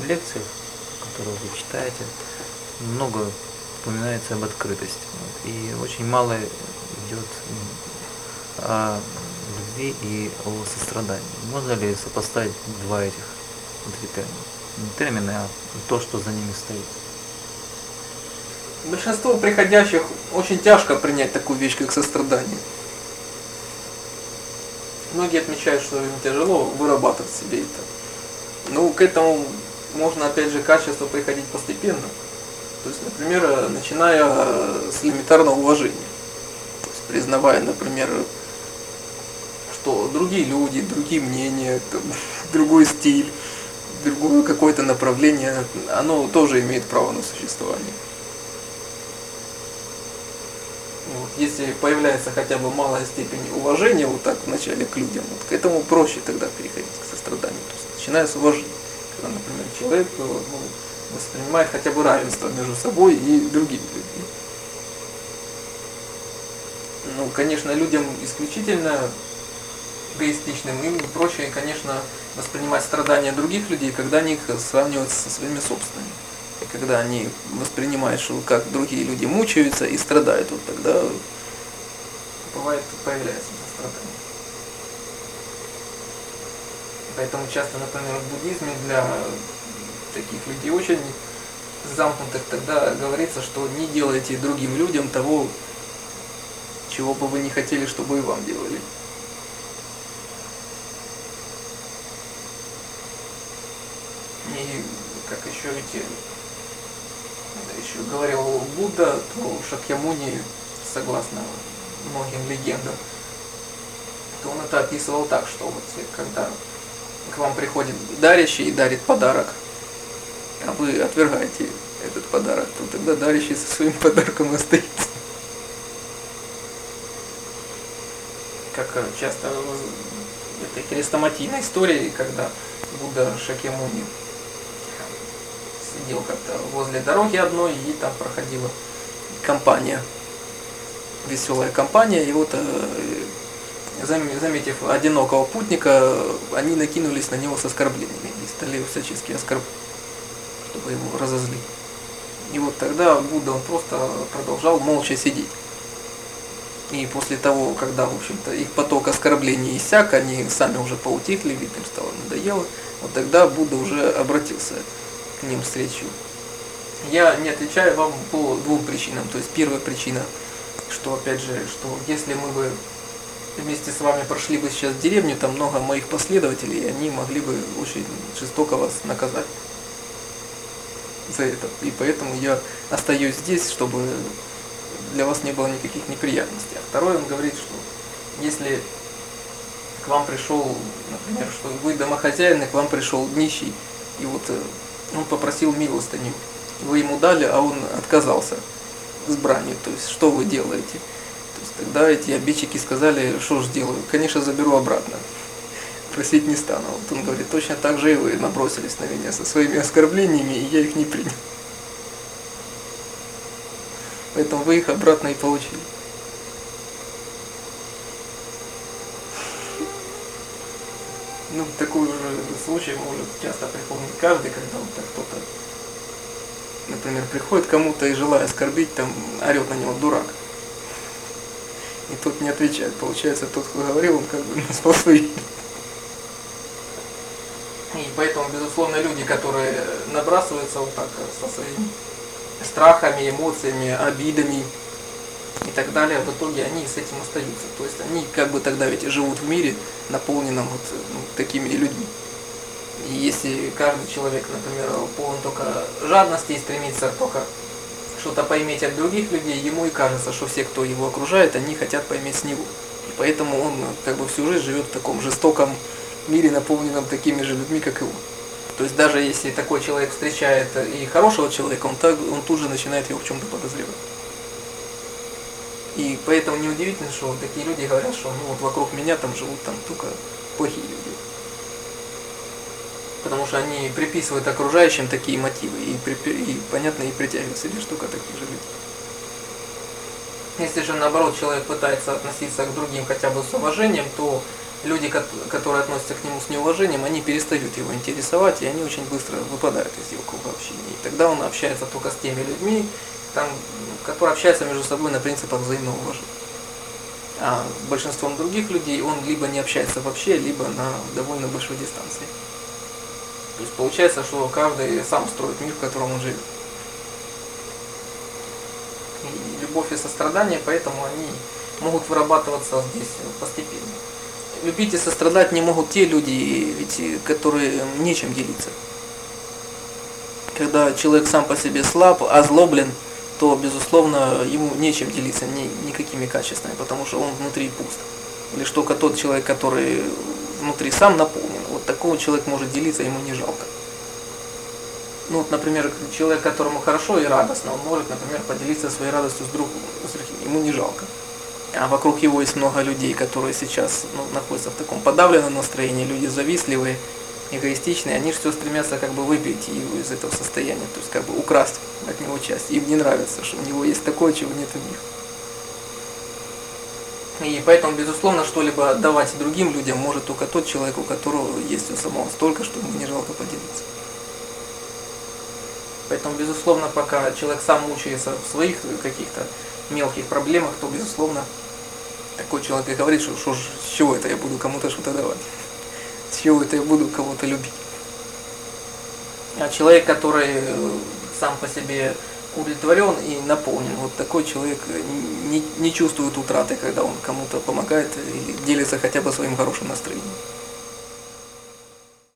лекциях, которые вы читаете, много упоминается об открытости. И очень мало идет о любви и о сострадании. Можно ли сопоставить два этих эти термина? Не термины, а то, что за ними стоит. Большинству приходящих очень тяжко принять такую вещь, как сострадание. Многие отмечают, что им тяжело вырабатывать себе это. Ну, к этому можно, опять же, качество приходить постепенно. То есть, например, начиная с элементарного уважения. То есть, признавая, например, что другие люди, другие мнения, там, другой стиль, другое какое-то направление, оно тоже имеет право на существование. Вот, если появляется хотя бы малая степень уважения вот так вначале к людям, вот, к этому проще тогда переходить к состраданию. То есть, начиная с уважения. Когда, например, человек ну, воспринимает хотя бы равенство между собой и другими людьми. Ну, конечно, людям исключительно эгоистичным, им проще, конечно, воспринимать страдания других людей, когда они их сравнивают со своими собственными. И когда они воспринимают, что как другие люди мучаются и страдают, вот тогда бывает появляется страдание. Поэтому часто, например, в буддизме для таких людей очень замкнутых тогда говорится, что не делайте другим людям того, чего бы вы не хотели, чтобы и вам делали. И как еще ведь еще говорил Будда, то Шакьямуни, согласно многим легендам, то он это описывал так, что вот когда к вам приходит дарящий и дарит подарок, а вы отвергаете этот подарок, то тогда дарящий со своим подарком остается. Как часто в этой хрестоматийной истории, когда Будда Шакьямуни сидел как-то возле дороги одной, и там проходила компания, веселая компания, и вот э, заметив одинокого путника, они накинулись на него с оскорблениями и стали всячески оскорблять, чтобы его разозлить. И вот тогда Будда он просто продолжал молча сидеть. И после того, когда, в общем-то, их поток оскорблений иссяк, они сами уже поутихли, вид им стало надоело, вот тогда Будда уже обратился к ним с речью. Я не отвечаю вам по двум причинам. То есть первая причина, что опять же, что если мы бы вместе с вами прошли бы сейчас в деревню, там много моих последователей, они могли бы очень жестоко вас наказать за это. И поэтому я остаюсь здесь, чтобы для вас не было никаких неприятностей. А второе, он говорит, что если к вам пришел, например, что вы домохозяин, и к вам пришел нищий, и вот э, он попросил милостыню, вы ему дали, а он отказался с бранью, то есть что вы делаете? Тогда эти обидчики сказали, что ж делаю, конечно, заберу обратно. Просить не стану. Вот он говорит, точно так же и вы набросились на меня со своими оскорблениями, и я их не принял. Поэтому вы их обратно и получили. Ну, такой уже случай может часто припомнить каждый, когда вот так кто-то, например, приходит кому-то и желая оскорбить, там орет на него дурак и тот не отвечает. Получается, тот, кто говорил, он как бы назвал свои. И поэтому, безусловно, люди, которые набрасываются вот так со своими страхами, эмоциями, обидами и так далее, в итоге они с этим остаются. То есть они как бы тогда ведь живут в мире, наполненном вот ну, такими людьми. И если каждый человек, например, полон только жадности и стремится только что-то поиметь от других людей, ему и кажется, что все, кто его окружает, они хотят поиметь с него. И поэтому он как бы всю жизнь живет в таком жестоком мире, наполненном такими же людьми, как и он. То есть даже если такой человек встречает и хорошего человека, он, так, он тут же начинает его в чем-то подозревать. И поэтому неудивительно, что такие люди говорят, что ну вот вокруг меня там живут там только плохие люди потому что они приписывают окружающим такие мотивы и, и понятно, и притягивают себе штука таких же людей. Если же наоборот человек пытается относиться к другим хотя бы с уважением, то люди, кот- которые относятся к нему с неуважением, они перестают его интересовать, и они очень быстро выпадают из его круга общения. И тогда он общается только с теми людьми, там, которые общаются между собой на принципах взаимного уважения. А с большинством других людей он либо не общается вообще, либо на довольно большой дистанции. То есть получается, что каждый сам строит мир, в котором он живет. И любовь и сострадание, поэтому они могут вырабатываться здесь постепенно. Любить и сострадать не могут те люди, ведь которые нечем делиться. Когда человек сам по себе слаб, озлоблен, то, безусловно, ему нечем делиться ни, никакими качествами, потому что он внутри пуст. Лишь только тот человек, который внутри сам наполнен, вот такого человек может делиться, ему не жалко. Ну вот, например, человек, которому хорошо и радостно, он может, например, поделиться своей радостью с другом, с другим, ему не жалко. А вокруг его есть много людей, которые сейчас ну, находятся в таком подавленном настроении, люди завистливые, эгоистичные, они же все стремятся как бы выбить его из этого состояния, то есть как бы украсть от него часть. Им не нравится, что у него есть такое, чего нет у них. И поэтому, безусловно, что-либо отдавать другим людям может только тот человек, у которого есть у самого столько, что ему не жалко поделиться. Поэтому, безусловно, пока человек сам мучается в своих каких-то мелких проблемах, то, безусловно, такой человек и говорит, что, что с чего это я буду кому-то что-то давать, с чего это я буду кого-то любить. А человек, который сам по себе удовлетворен и наполнен, вот такой человек не, не чувствует утраты, когда он кому-то помогает или делится хотя бы своим хорошим настроением.